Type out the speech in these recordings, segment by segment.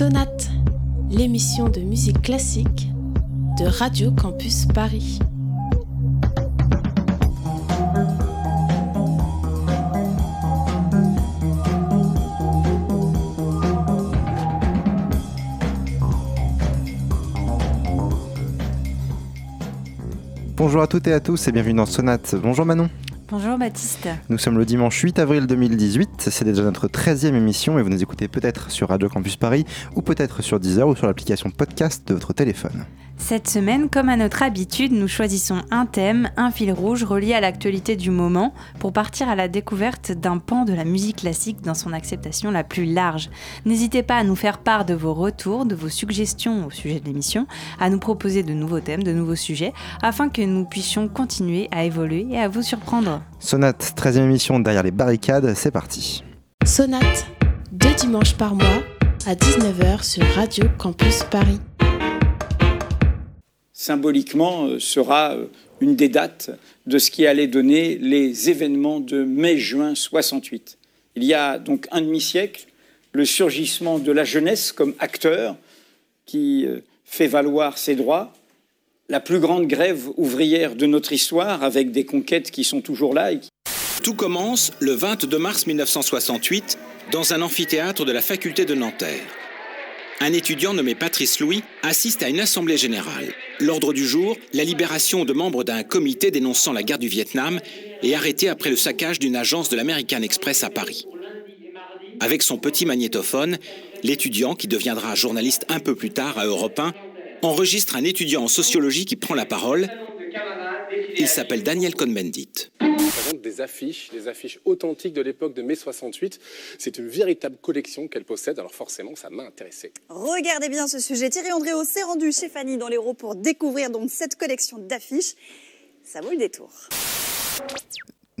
Sonate, l'émission de musique classique de Radio Campus Paris. Bonjour à toutes et à tous et bienvenue dans Sonate. Bonjour Manon. Bonjour Baptiste. Nous sommes le dimanche 8 avril 2018, c'est déjà notre 13e émission et vous nous écoutez peut-être sur Radio Campus Paris ou peut-être sur Deezer ou sur l'application podcast de votre téléphone. Cette semaine, comme à notre habitude, nous choisissons un thème, un fil rouge relié à l'actualité du moment pour partir à la découverte d'un pan de la musique classique dans son acceptation la plus large. N'hésitez pas à nous faire part de vos retours, de vos suggestions au sujet de l'émission, à nous proposer de nouveaux thèmes, de nouveaux sujets, afin que nous puissions continuer à évoluer et à vous surprendre. Sonate, 13e émission derrière les barricades, c'est parti. Sonate, deux dimanches par mois à 19h sur Radio Campus Paris symboliquement euh, sera euh, une des dates de ce qui allait donner les événements de mai-juin 68. Il y a donc un demi-siècle, le surgissement de la jeunesse comme acteur qui euh, fait valoir ses droits, la plus grande grève ouvrière de notre histoire avec des conquêtes qui sont toujours là. Tout commence le 22 mars 1968 dans un amphithéâtre de la faculté de Nanterre un étudiant nommé Patrice Louis assiste à une assemblée générale. L'ordre du jour, la libération de membres d'un comité dénonçant la guerre du Vietnam et arrêté après le saccage d'une agence de l'American Express à Paris. Avec son petit magnétophone, l'étudiant, qui deviendra journaliste un peu plus tard à Europe 1, enregistre un étudiant en sociologie qui prend la parole. Il s'appelle Daniel Cohn-Bendit des affiches, des affiches authentiques de l'époque de mai 68. C'est une véritable collection qu'elle possède, alors forcément, ça m'a intéressé. Regardez bien ce sujet. Thierry Andréo s'est rendu chez Fanny dans l'Hérault pour découvrir donc cette collection d'affiches. Ça vaut le détour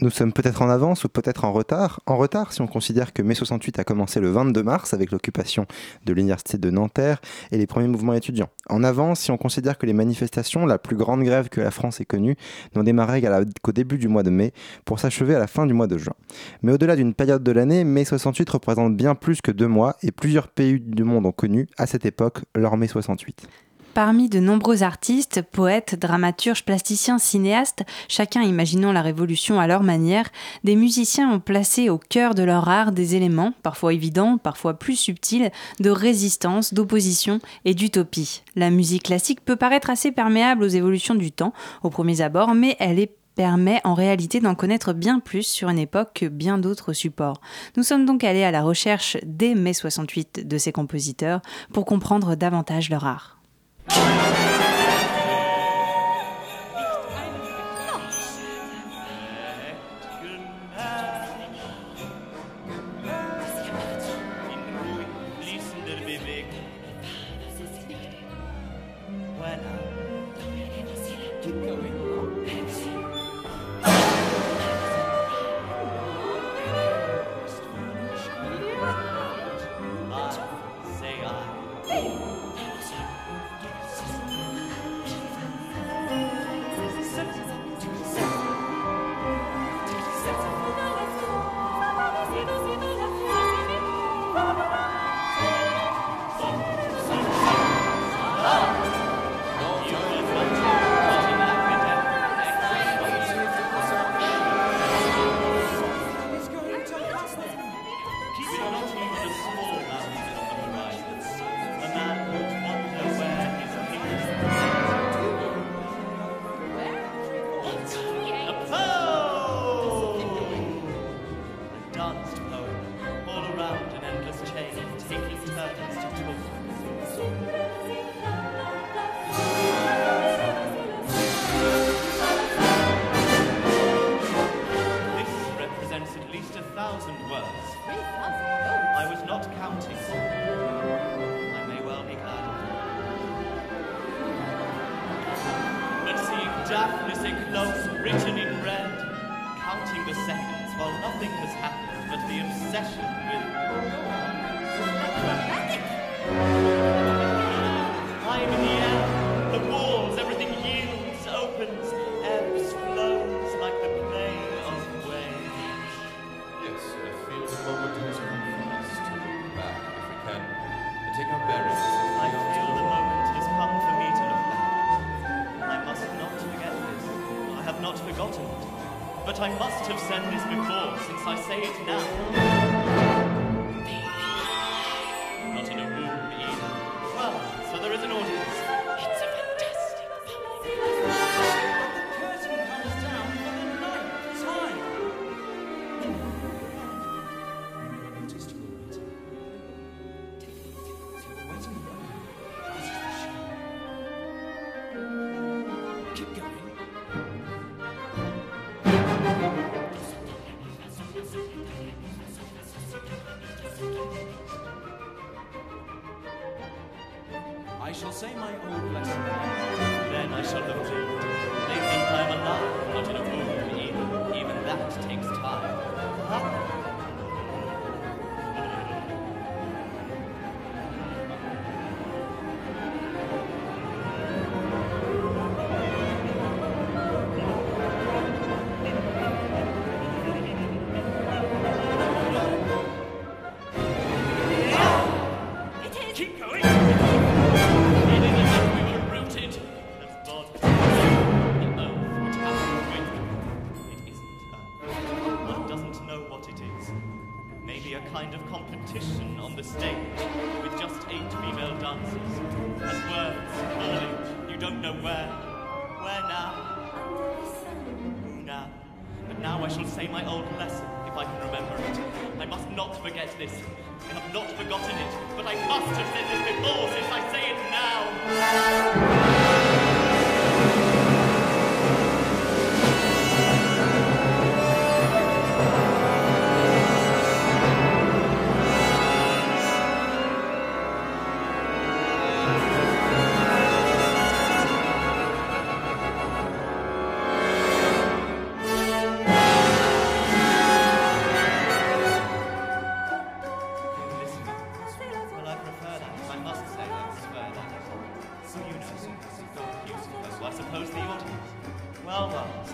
nous sommes peut-être en avance ou peut-être en retard. En retard si on considère que mai 68 a commencé le 22 mars avec l'occupation de l'université de Nanterre et les premiers mouvements étudiants. En avance si on considère que les manifestations, la plus grande grève que la France ait connue, n'ont démarré qu'au début du mois de mai pour s'achever à la fin du mois de juin. Mais au-delà d'une période de l'année, mai 68 représente bien plus que deux mois et plusieurs pays du monde ont connu à cette époque leur mai 68. Parmi de nombreux artistes, poètes, dramaturges, plasticiens, cinéastes, chacun imaginant la révolution à leur manière, des musiciens ont placé au cœur de leur art des éléments, parfois évidents, parfois plus subtils, de résistance, d'opposition et d'utopie. La musique classique peut paraître assez perméable aux évolutions du temps, aux premiers abords, mais elle permet en réalité d'en connaître bien plus sur une époque que bien d'autres supports. Nous sommes donc allés à la recherche dès mai 68 de ces compositeurs pour comprendre davantage leur art. Thank you.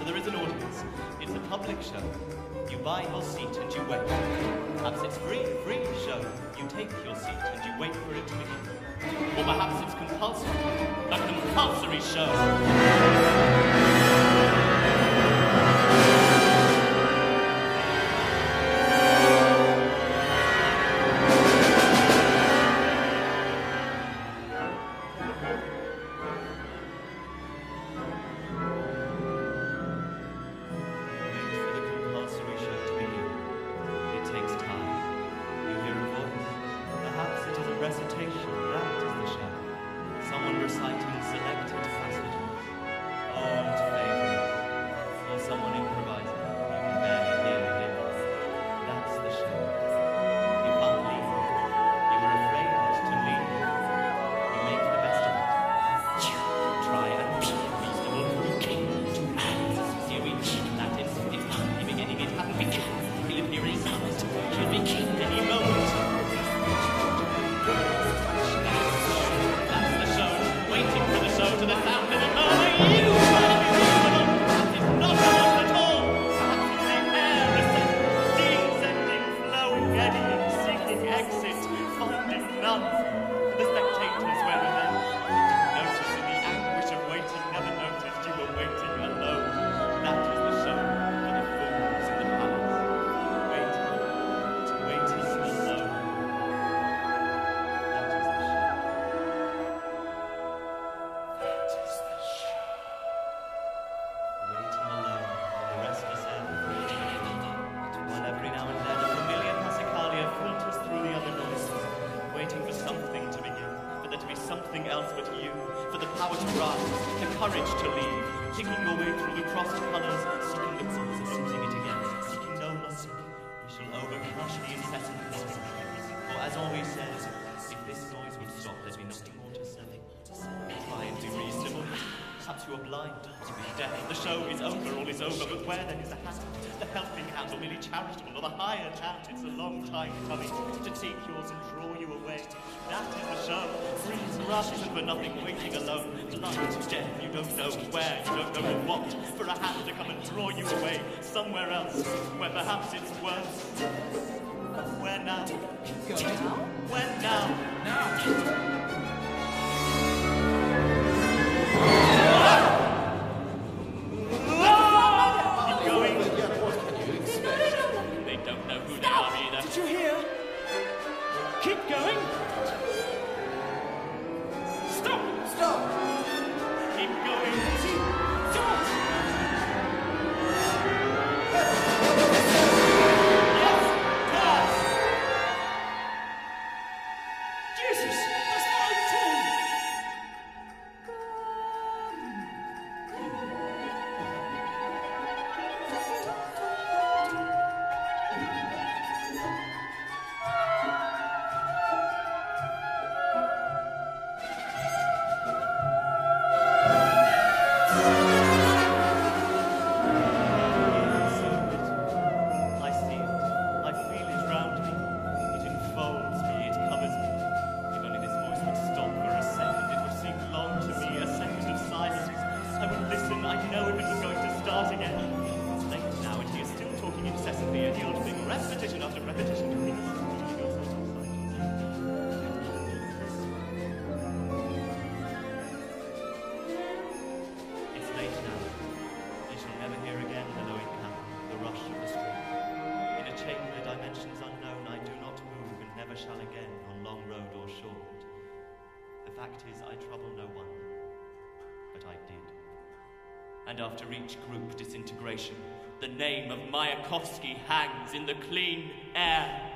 there is an audience. It's a public show. You buy your seat and you wait. Perhaps it's free, free show. You take your seat and you wait for it to begin. Or perhaps it's compulsory, a compulsory show. to be. The show is over, all is over, but where then is the hand? The helping hand, or merely charitable, or the higher chat? It's a long time coming to take yours and draw you away. That is the show. Breeze rushes and for nothing, waiting alone. Blind, deaf, you don't know where, you don't know what. For a hand to come and draw you away somewhere else, where perhaps it's worse. Where now? Go now? Where now? And after each group disintegration, the name of Mayakovsky hangs in the clean air.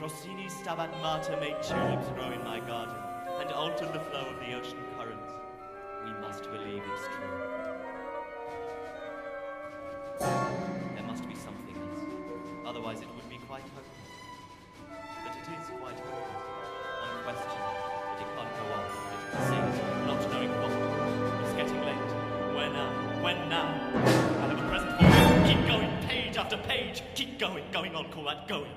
Rossini's Stabat Mater made tulips grow in my garden and altered the flow of the ocean currents. We must believe it's true. There must be something else. Otherwise it would be quite hopeless. But it is quite hopeless. Unquestioned. But it can't go on. It persists, not knowing what. It's getting late. Where now? When now? I have a present for you. Keep going, page after page. Keep going, going on, call that going,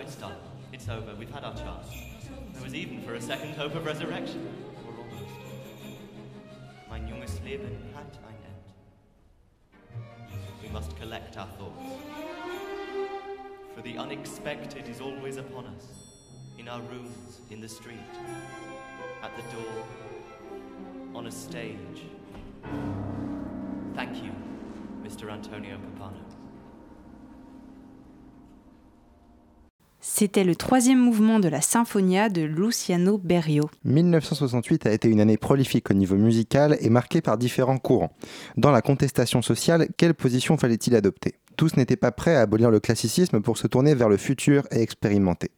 it's done. It's over. We've had our chance. There was even for a second hope of resurrection. Or almost. Mein junges Leben hat ein Ende. We must collect our thoughts. For the unexpected is always upon us. In our rooms, in the street, at the door, on a stage. Thank you, Mr. Antonio Capano. C'était le troisième mouvement de la Sinfonia de Luciano Berio. 1968 a été une année prolifique au niveau musical et marquée par différents courants. Dans la contestation sociale, quelle position fallait-il adopter? Tous n'étaient pas prêts à abolir le classicisme pour se tourner vers le futur et expérimenter.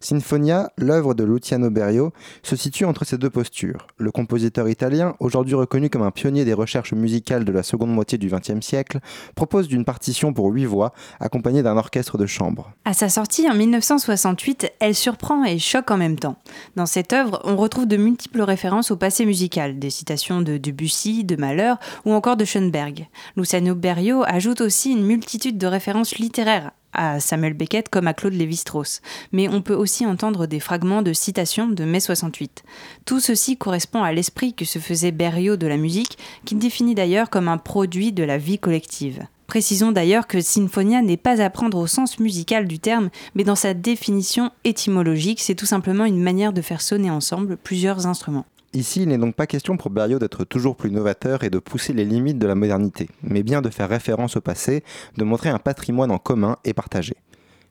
Sinfonia, l'œuvre de Luciano Berio, se situe entre ces deux postures. Le compositeur italien, aujourd'hui reconnu comme un pionnier des recherches musicales de la seconde moitié du XXe siècle, propose d'une partition pour huit voix, accompagnée d'un orchestre de chambre. À sa sortie en 1968, elle surprend et choque en même temps. Dans cette œuvre, on retrouve de multiples références au passé musical, des citations de Debussy, de Mahler ou encore de Schoenberg. Luciano Berio ajoute aussi une multitude de références littéraires à Samuel Beckett comme à Claude Lévi-Strauss, mais on peut aussi entendre des fragments de citations de mai 68. Tout ceci correspond à l'esprit que se faisait Berio de la musique, qu'il définit d'ailleurs comme un produit de la vie collective. Précisons d'ailleurs que Sinfonia n'est pas à prendre au sens musical du terme, mais dans sa définition étymologique, c'est tout simplement une manière de faire sonner ensemble plusieurs instruments. Ici, il n'est donc pas question pour Berio d'être toujours plus novateur et de pousser les limites de la modernité, mais bien de faire référence au passé, de montrer un patrimoine en commun et partagé.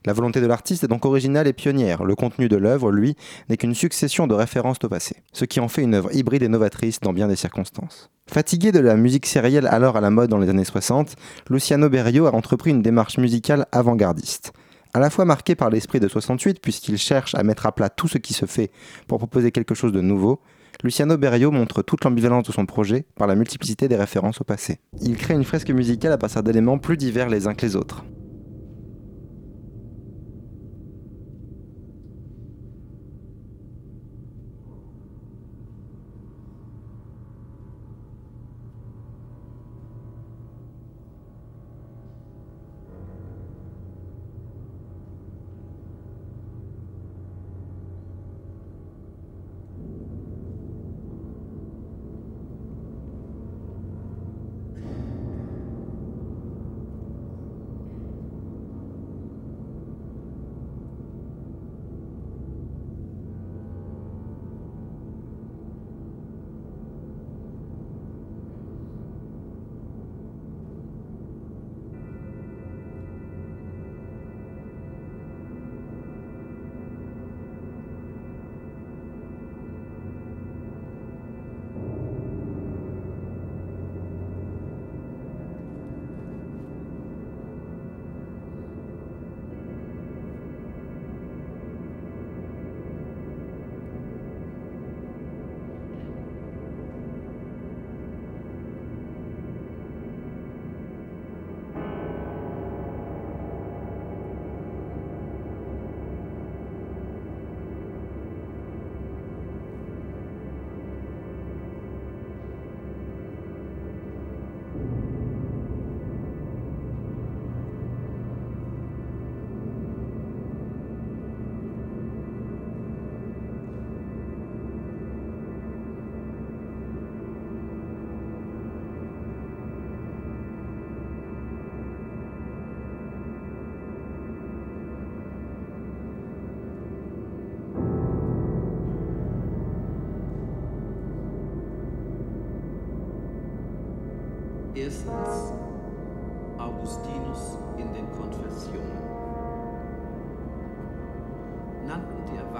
La volonté de l'artiste est donc originale et pionnière. Le contenu de l'œuvre, lui, n'est qu'une succession de références au passé, ce qui en fait une œuvre hybride et novatrice dans bien des circonstances. Fatigué de la musique sérielle alors à la mode dans les années 60, Luciano Berio a entrepris une démarche musicale avant-gardiste. À la fois marqué par l'esprit de 68, puisqu'il cherche à mettre à plat tout ce qui se fait pour proposer quelque chose de nouveau, Luciano Berio montre toute l'ambivalence de son projet par la multiplicité des références au passé. Il crée une fresque musicale à partir d'éléments plus divers les uns que les autres.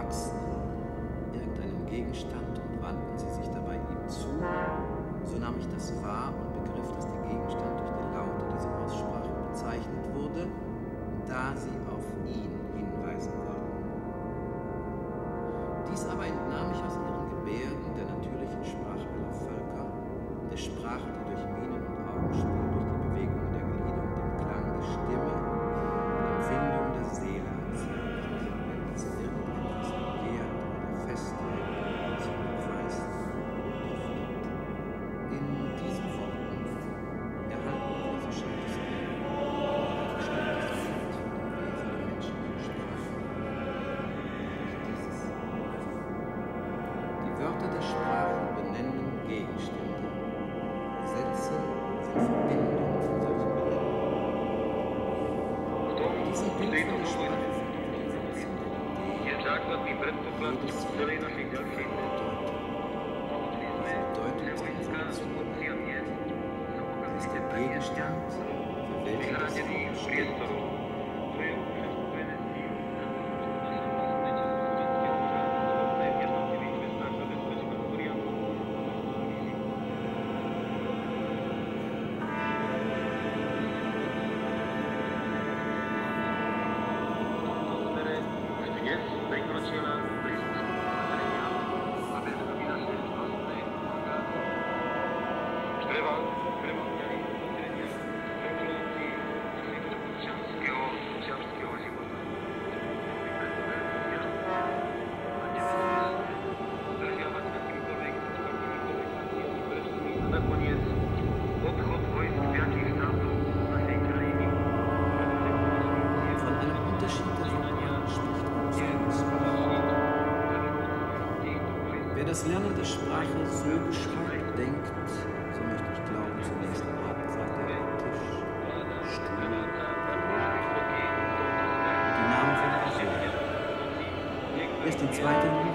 Die Erwachsenen irgendeinen Gegenstand und wandten sie sich dabei ihm zu, so nahm ich das wahr und begriff, dass der Gegenstand durch die Laute dieser Aussprache bezeichnet wurde, da sie Sprache so beschreibt, denkt, so möchte ich glauben, zunächst an Hauptseite, Tisch, Stuhl, die Namen von Personen. Erst in zweiter Linie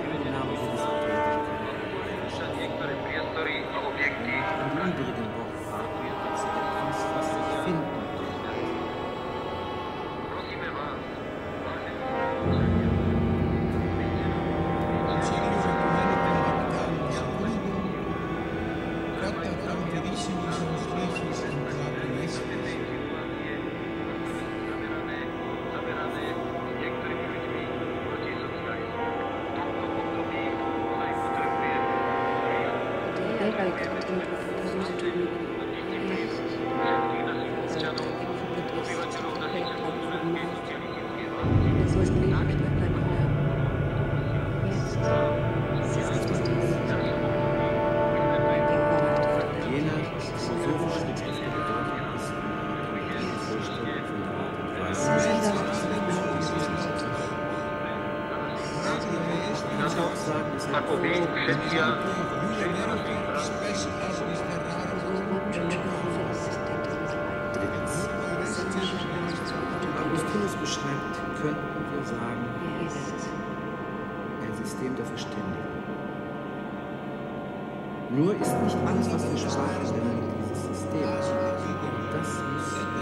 Nur ist nicht alles, was wir Sprache nennen, dieses System. Das muss die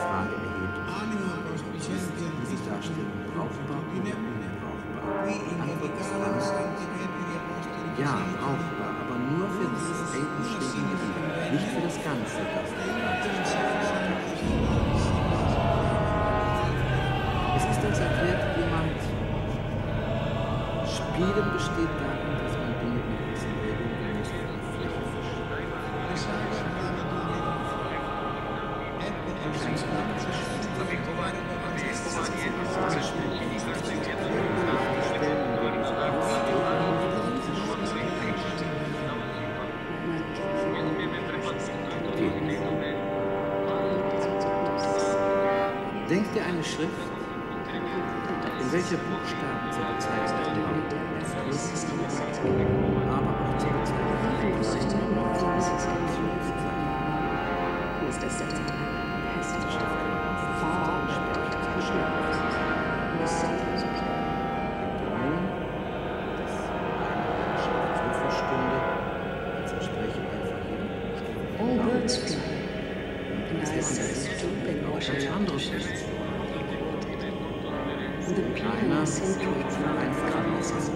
Frage erhebt. Ist diese Darstellung brauchbar oder unbrauchbar? Antwort ist dann, ja, brauchbar, aber nur für dieses Gebiet, nicht für das Ganze, das Es ist uns erklärt, jemand Spielen besteht darin, dass man Dinge in gewissen Regeln von der Fläche. Denkt ihr eine Schrift, in welcher Buchstaben zur Bezeichnung der anderes. The people ist, to have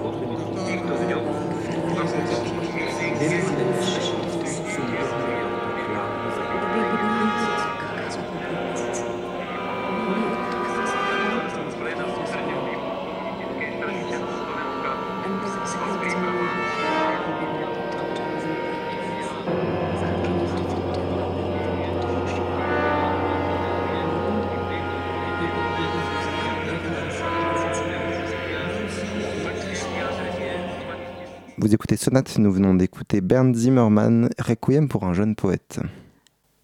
Écoutez Sonate, nous venons d'écouter Bernd Zimmermann, Requiem pour un jeune poète.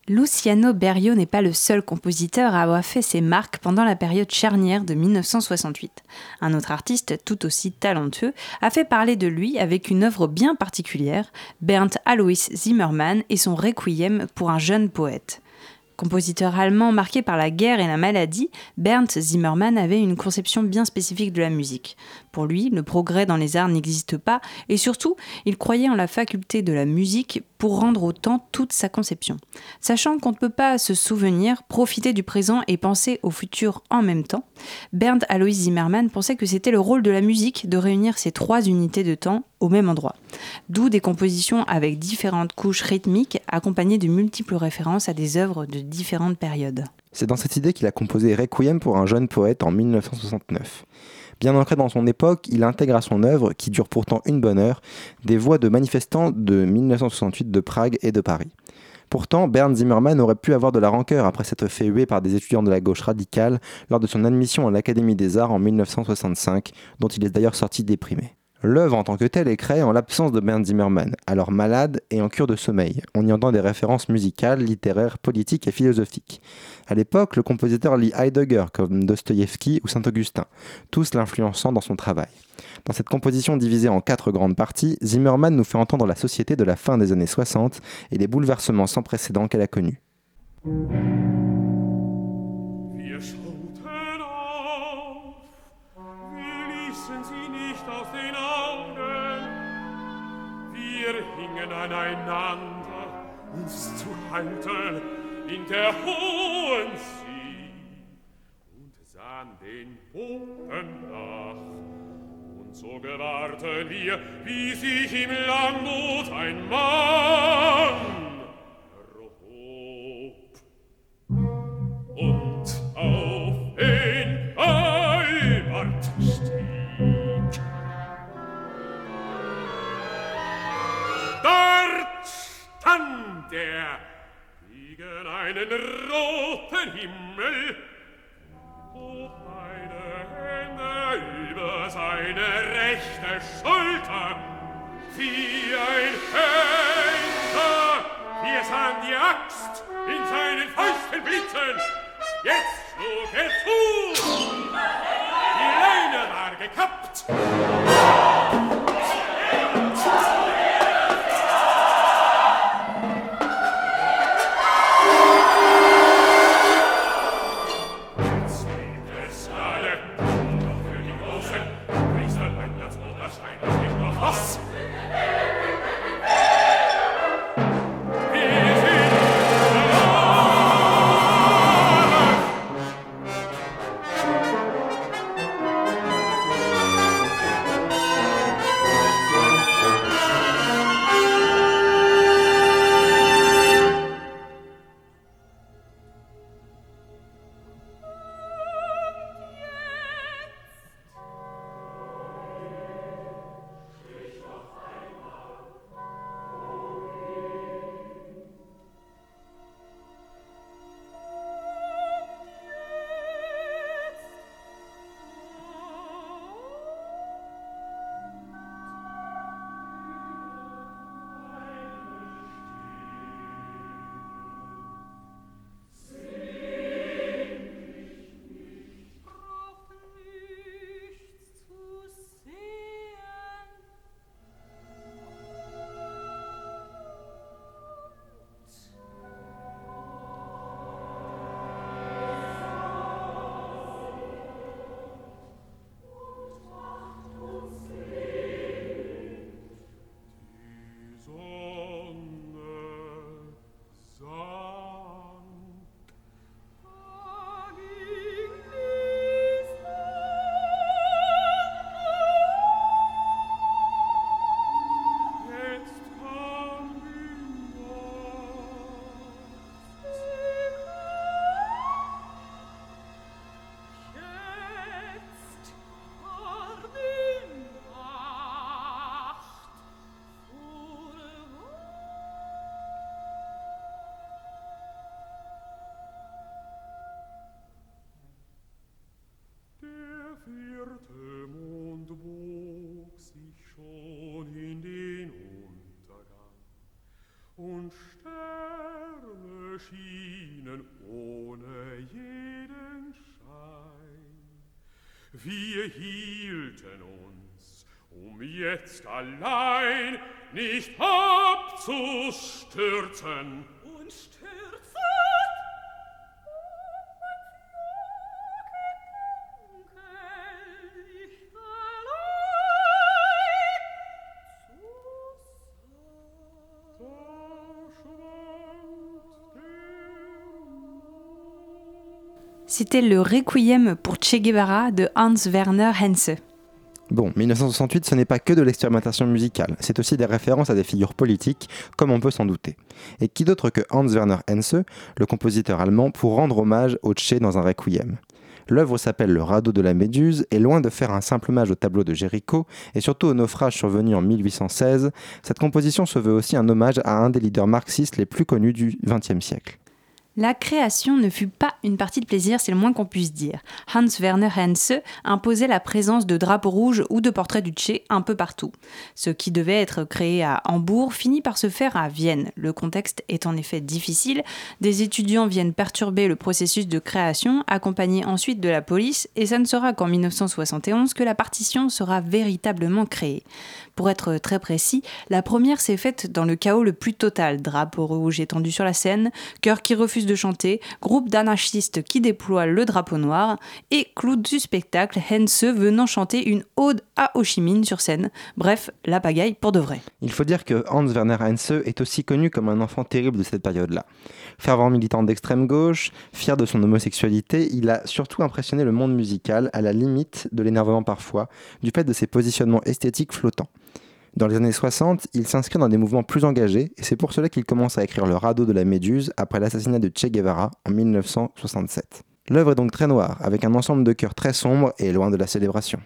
Luciano Berio n'est pas le seul compositeur à avoir fait ses marques pendant la période charnière de 1968. Un autre artiste, tout aussi talentueux, a fait parler de lui avec une œuvre bien particulière, Bernd Alois Zimmermann et son Requiem pour un jeune poète. Compositeur allemand marqué par la guerre et la maladie, Bernd Zimmermann avait une conception bien spécifique de la musique. Pour lui, le progrès dans les arts n'existe pas et surtout, il croyait en la faculté de la musique pour rendre au temps toute sa conception. Sachant qu'on ne peut pas se souvenir, profiter du présent et penser au futur en même temps, Bernd Alois Zimmermann pensait que c'était le rôle de la musique de réunir ces trois unités de temps au même endroit. D'où des compositions avec différentes couches rythmiques accompagnées de multiples références à des œuvres de différentes périodes. C'est dans cette idée qu'il a composé Requiem pour un jeune poète en 1969. Bien ancré dans son époque, il intègre à son œuvre, qui dure pourtant une bonne heure, des voix de manifestants de 1968 de Prague et de Paris. Pourtant, Bernd Zimmermann aurait pu avoir de la rancœur après s'être fait huer par des étudiants de la gauche radicale lors de son admission à l'Académie des Arts en 1965, dont il est d'ailleurs sorti déprimé. L'œuvre en tant que telle est créée en l'absence de Bernd Zimmermann, alors malade et en cure de sommeil. On y entend des références musicales, littéraires, politiques et philosophiques. À l'époque, le compositeur lit Heidegger comme Dostoïevski ou Saint-Augustin, tous l'influençant dans son travail. Dans cette composition divisée en quatre grandes parties, Zimmermann nous fait entendre la société de la fin des années 60 et les bouleversements sans précédent qu'elle a connus. aneinander uns zu halten in der hohen See und sahen den Bogen nach. Und so gewahrten wir wie sich im Langmut ein Mann einen roten Himmel, hob beide Hände über seine rechte Schulter, wie ein Henker. Wir sahen die Axt in seinen Fäusten blitzen. Jetzt schlug er zu. Die Leine war gekappt. wir hielten uns, um jetzt allein nicht abzustürzen. C'était le Requiem pour Che Guevara de Hans Werner Henze. Bon, 1968, ce n'est pas que de l'expérimentation musicale, c'est aussi des références à des figures politiques, comme on peut s'en douter. Et qui d'autre que Hans Werner Henze, le compositeur allemand, pour rendre hommage au Che dans un requiem? L'œuvre s'appelle Le radeau de la Méduse, et loin de faire un simple hommage au tableau de Géricault, et surtout au naufrage survenu en 1816, cette composition se veut aussi un hommage à un des leaders marxistes les plus connus du XXe siècle. La création ne fut pas une partie de plaisir, c'est le moins qu'on puisse dire. Hans Werner Henze imposait la présence de drapeaux rouges ou de portraits du Che un peu partout. Ce qui devait être créé à Hambourg finit par se faire à Vienne. Le contexte est en effet difficile. Des étudiants viennent perturber le processus de création, accompagnés ensuite de la police, et ça ne sera qu'en 1971 que la partition sera véritablement créée. Pour être très précis, la première s'est faite dans le chaos le plus total. Drapeau rouge étendu sur la scène, chœur qui refuse de chanter, groupe d'anarchistes qui déploie le drapeau noir, et clown du spectacle, Hense venant chanter une ode à Ho Chi sur scène. Bref, la pagaille pour de vrai. Il faut dire que Hans Werner Henze est aussi connu comme un enfant terrible de cette période-là. Fervent militant d'extrême gauche, fier de son homosexualité, il a surtout impressionné le monde musical à la limite de l'énervement parfois, du fait de ses positionnements esthétiques flottants. Dans les années 60, il s'inscrit dans des mouvements plus engagés et c'est pour cela qu'il commence à écrire Le radeau de la Méduse après l'assassinat de Che Guevara en 1967. L'œuvre est donc très noire, avec un ensemble de chœurs très sombre et loin de la célébration.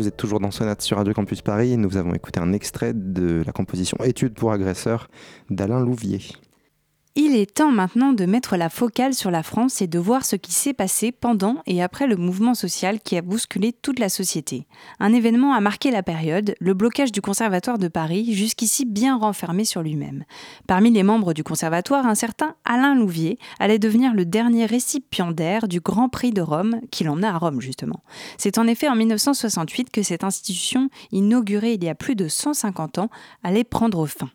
Vous êtes toujours dans Sonate sur Radio Campus Paris et nous avons écouté un extrait de la composition Études pour agresseurs d'Alain Louvier. Il est temps maintenant de mettre la focale sur la France et de voir ce qui s'est passé pendant et après le mouvement social qui a bousculé toute la société. Un événement a marqué la période, le blocage du Conservatoire de Paris, jusqu'ici bien renfermé sur lui-même. Parmi les membres du Conservatoire, un certain Alain Louvier allait devenir le dernier récipiendaire du Grand Prix de Rome, qu'il emmena à Rome justement. C'est en effet en 1968 que cette institution, inaugurée il y a plus de 150 ans, allait prendre fin.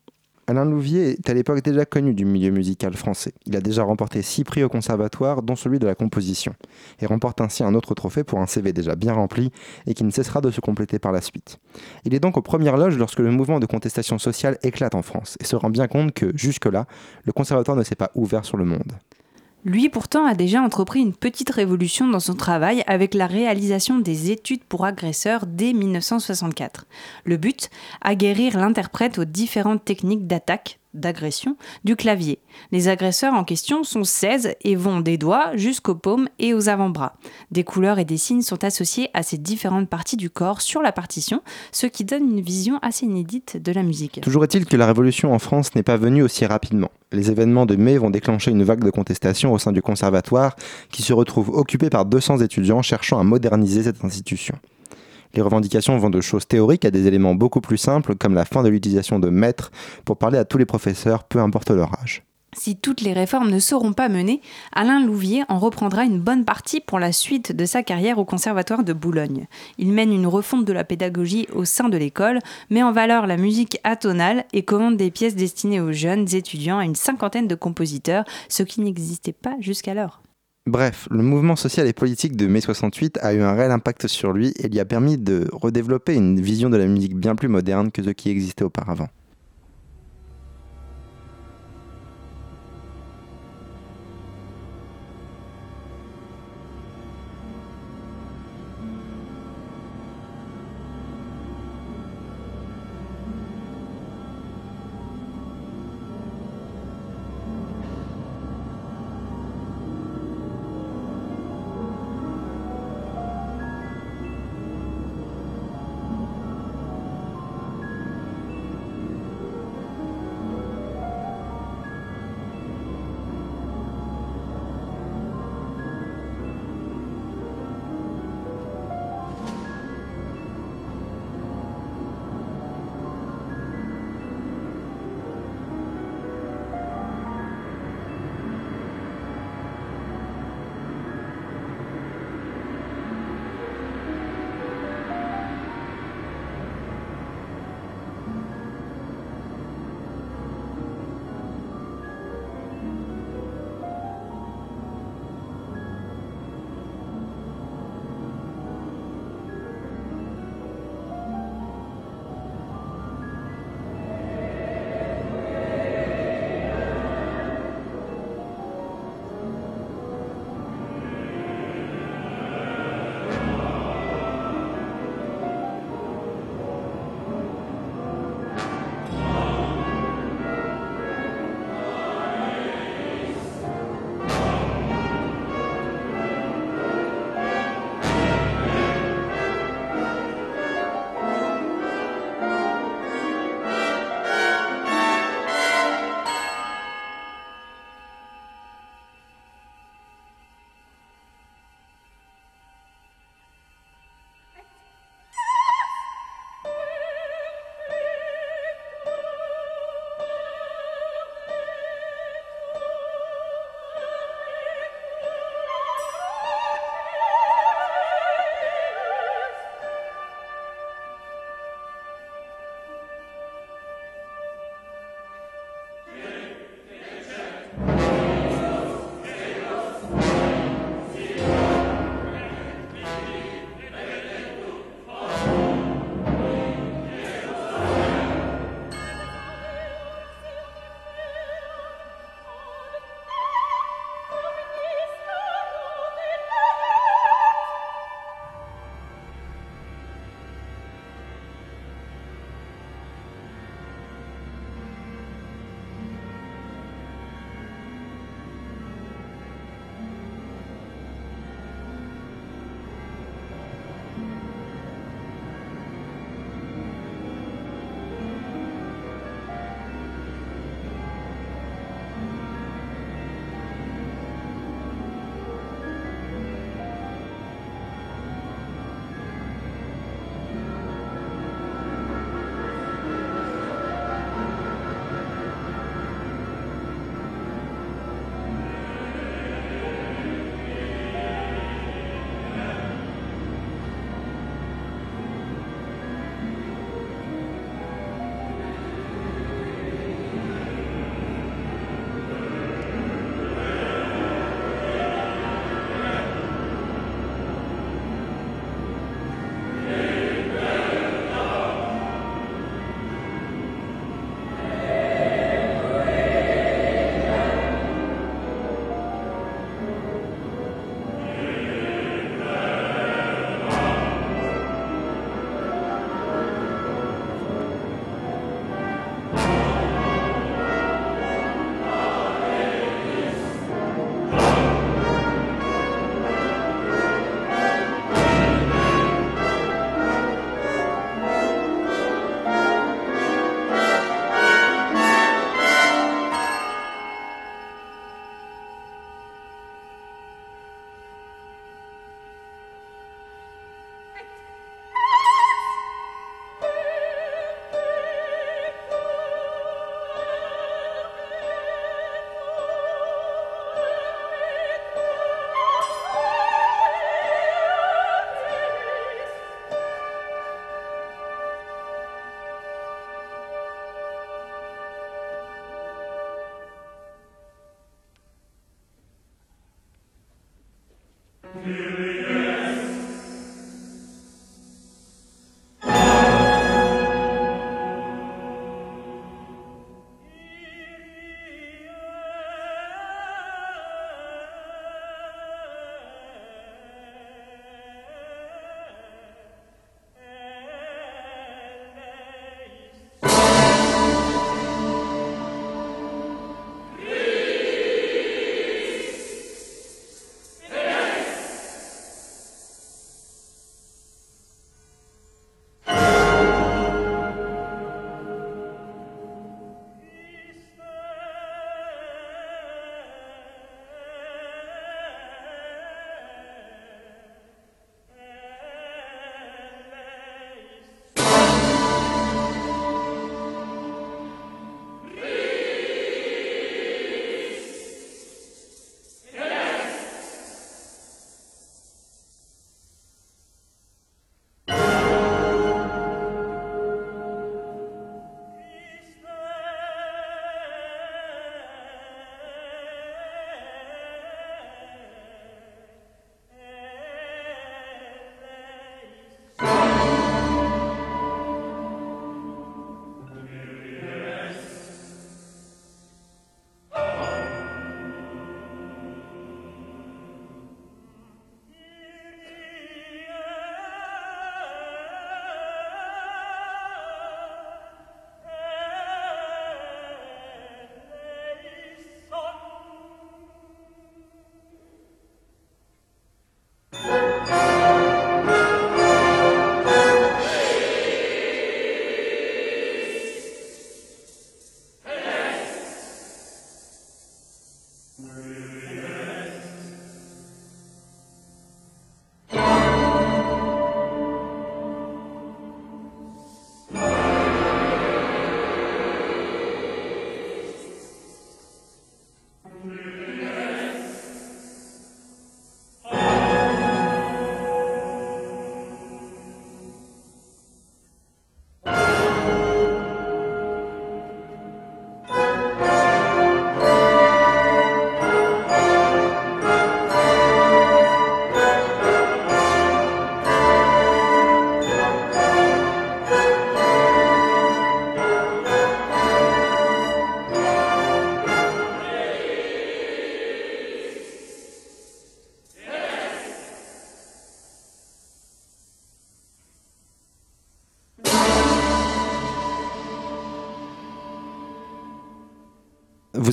Alain Louvier est à l'époque déjà connu du milieu musical français. Il a déjà remporté six prix au conservatoire, dont celui de la composition, et remporte ainsi un autre trophée pour un CV déjà bien rempli et qui ne cessera de se compléter par la suite. Il est donc aux premières loges lorsque le mouvement de contestation sociale éclate en France et se rend bien compte que, jusque-là, le conservatoire ne s'est pas ouvert sur le monde. Lui pourtant a déjà entrepris une petite révolution dans son travail avec la réalisation des études pour agresseurs dès 1964. Le but Aguerrir l'interprète aux différentes techniques d'attaque, d'agression du clavier. Les agresseurs en question sont 16 et vont des doigts jusqu'aux paumes et aux avant-bras. Des couleurs et des signes sont associés à ces différentes parties du corps sur la partition, ce qui donne une vision assez inédite de la musique. Toujours est-il que la révolution en France n'est pas venue aussi rapidement. Les événements de mai vont déclencher une vague de contestation au sein du conservatoire qui se retrouve occupé par 200 étudiants cherchant à moderniser cette institution. Les revendications vont de choses théoriques à des éléments beaucoup plus simples comme la fin de l'utilisation de maîtres pour parler à tous les professeurs, peu importe leur âge. Si toutes les réformes ne seront pas menées, Alain Louvier en reprendra une bonne partie pour la suite de sa carrière au Conservatoire de Boulogne. Il mène une refonte de la pédagogie au sein de l'école, met en valeur la musique atonale et commande des pièces destinées aux jeunes étudiants à une cinquantaine de compositeurs, ce qui n'existait pas jusqu'alors. Bref, le mouvement social et politique de mai 68 a eu un réel impact sur lui et lui a permis de redévelopper une vision de la musique bien plus moderne que ce qui existait auparavant.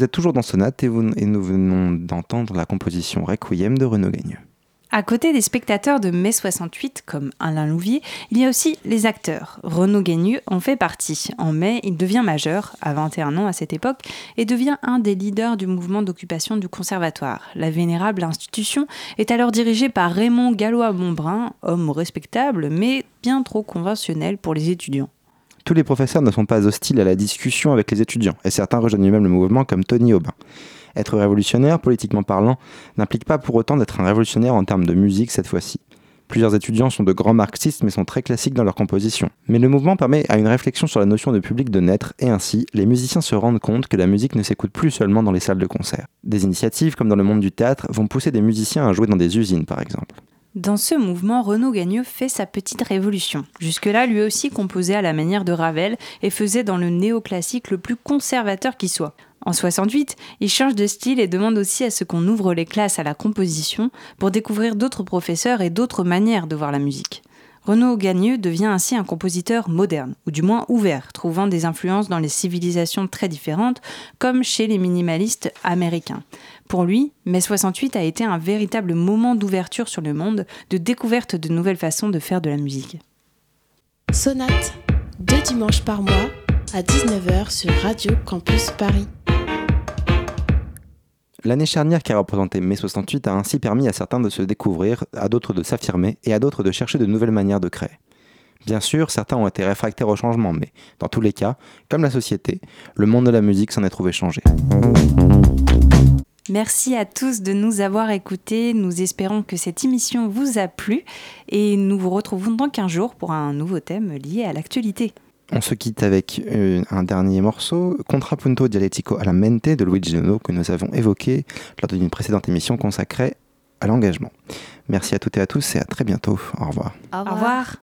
Vous êtes toujours dans Sonate et, nous venons d'entendre la composition Requiem de Renaud Gagneux. À côté des spectateurs de mai 68, comme Alain Louvier, il y a aussi les acteurs. Renaud Guénu en fait partie. En mai, il devient majeur, à 21 ans à cette époque, et devient un des leaders du mouvement d'occupation du conservatoire. La vénérable institution est alors dirigée par Raymond Gallois-Montbrun, homme respectable, mais bien trop conventionnel pour les étudiants. Tous les professeurs ne sont pas hostiles à la discussion avec les étudiants, et certains rejoignent même le mouvement comme Tony Aubin. Être révolutionnaire, politiquement parlant, n'implique pas pour autant d'être un révolutionnaire en termes de musique cette fois-ci. Plusieurs étudiants sont de grands marxistes mais sont très classiques dans leur composition. Mais le mouvement permet à une réflexion sur la notion de public de naître et ainsi, les musiciens se rendent compte que la musique ne s'écoute plus seulement dans les salles de concert. Des initiatives, comme dans le monde du théâtre, vont pousser des musiciens à jouer dans des usines par exemple. Dans ce mouvement, Renaud Gagneux fait sa petite révolution. Jusque-là, lui aussi composait à la manière de Ravel et faisait dans le néoclassique le plus conservateur qui soit. En 68, il change de style et demande aussi à ce qu'on ouvre les classes à la composition pour découvrir d'autres professeurs et d'autres manières de voir la musique. Renaud Gagneux devient ainsi un compositeur moderne, ou du moins ouvert, trouvant des influences dans les civilisations très différentes, comme chez les minimalistes américains. Pour lui, mai 68 a été un véritable moment d'ouverture sur le monde, de découverte de nouvelles façons de faire de la musique. Sonate, deux dimanches par mois à 19h sur Radio Campus Paris. L'année charnière qui a représenté mai 68 a ainsi permis à certains de se découvrir, à d'autres de s'affirmer et à d'autres de chercher de nouvelles manières de créer. Bien sûr, certains ont été réfractaires au changement, mais dans tous les cas, comme la société, le monde de la musique s'en est trouvé changé. Merci à tous de nous avoir écoutés. Nous espérons que cette émission vous a plu et nous vous retrouvons dans 15 jours pour un nouveau thème lié à l'actualité. On se quitte avec euh, un dernier morceau, Contrapunto dialettico alla mente de Luigi Nono que nous avons évoqué lors d'une précédente émission consacrée à l'engagement. Merci à toutes et à tous et à très bientôt. Au revoir. Au revoir. Che i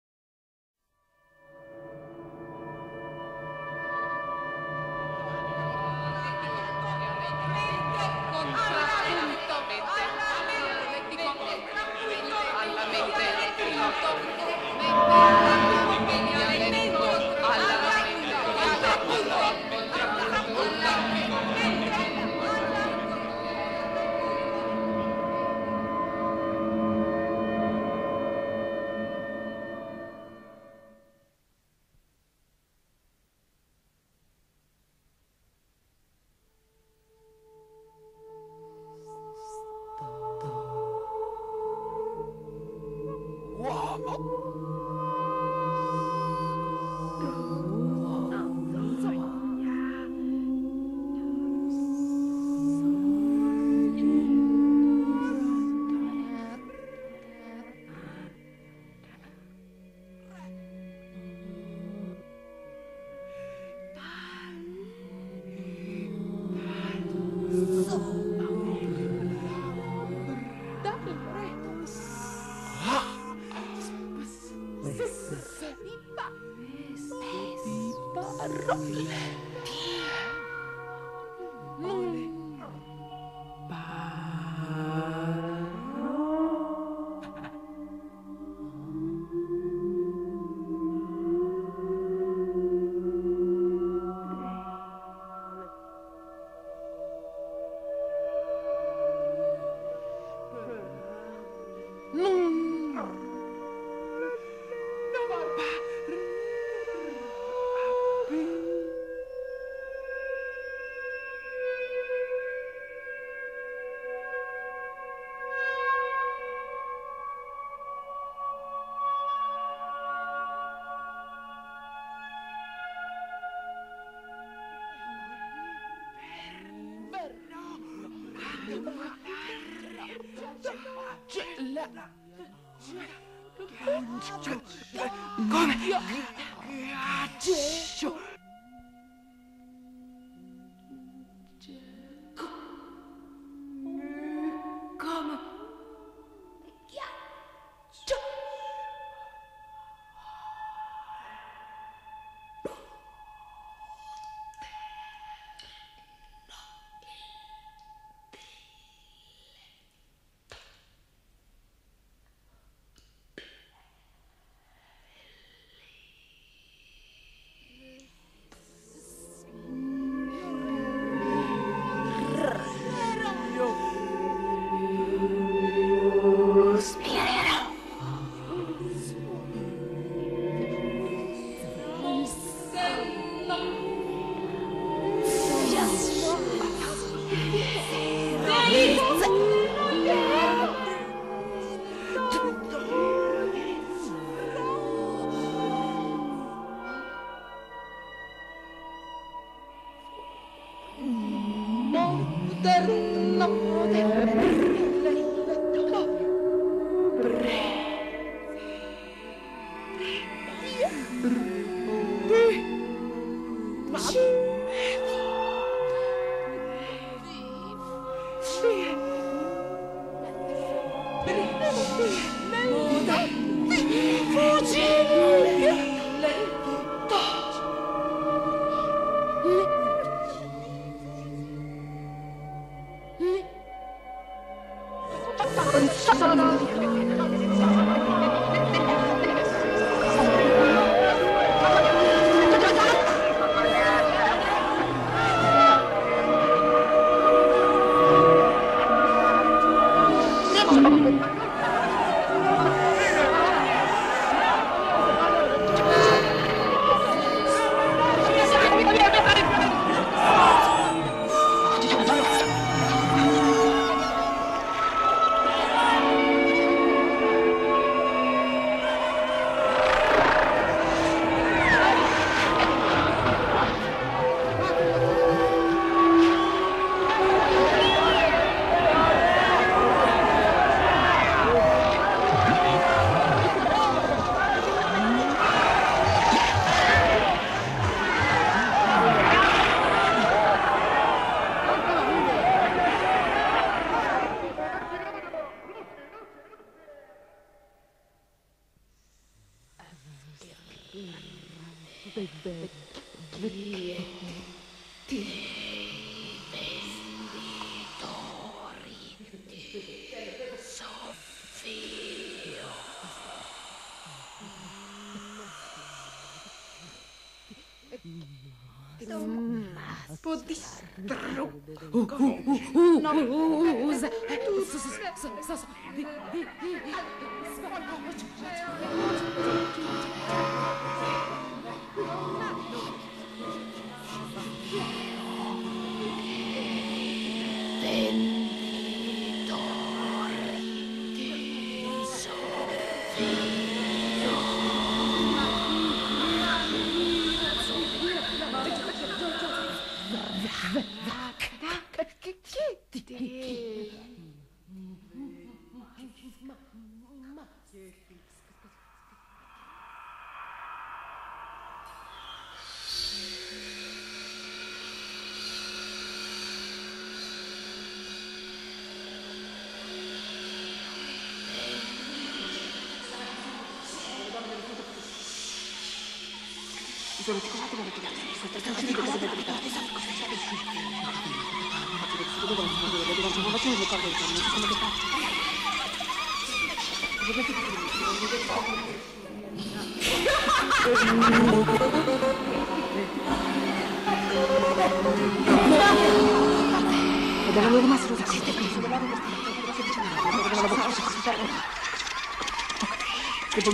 ごめん。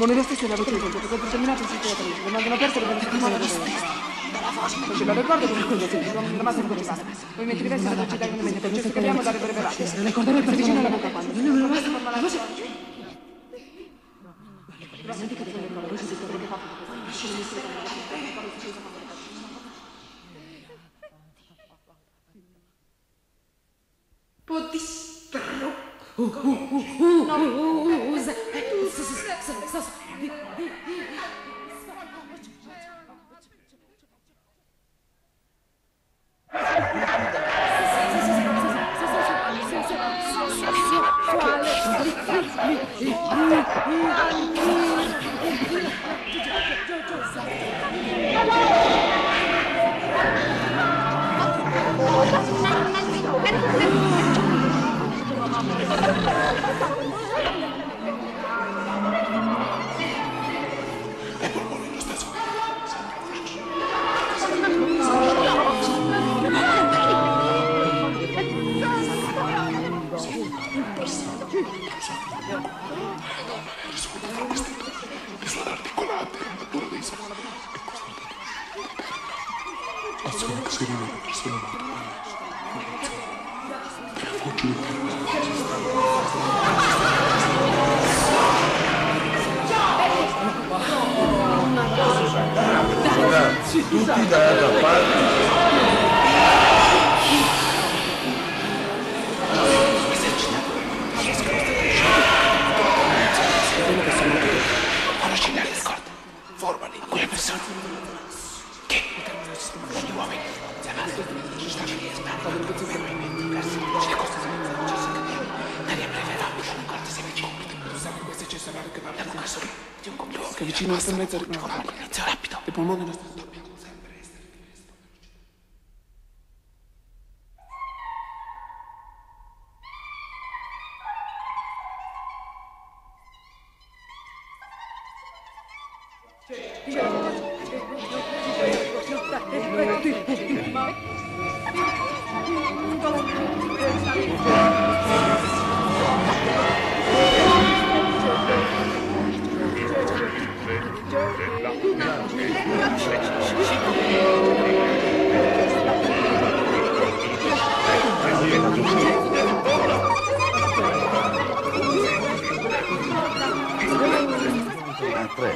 Domani stessa era perché sono stato terminato in psichiatria. Domanda una persona che non si non ci ricordo come cosa sì, la massa è ancora usata. Poi metti diversi da città in mente, perciò se capiamo da reperverati. Non ricordo per vicino alla bocca quando. Non la massa, ma la voce... いい感じ!す tre.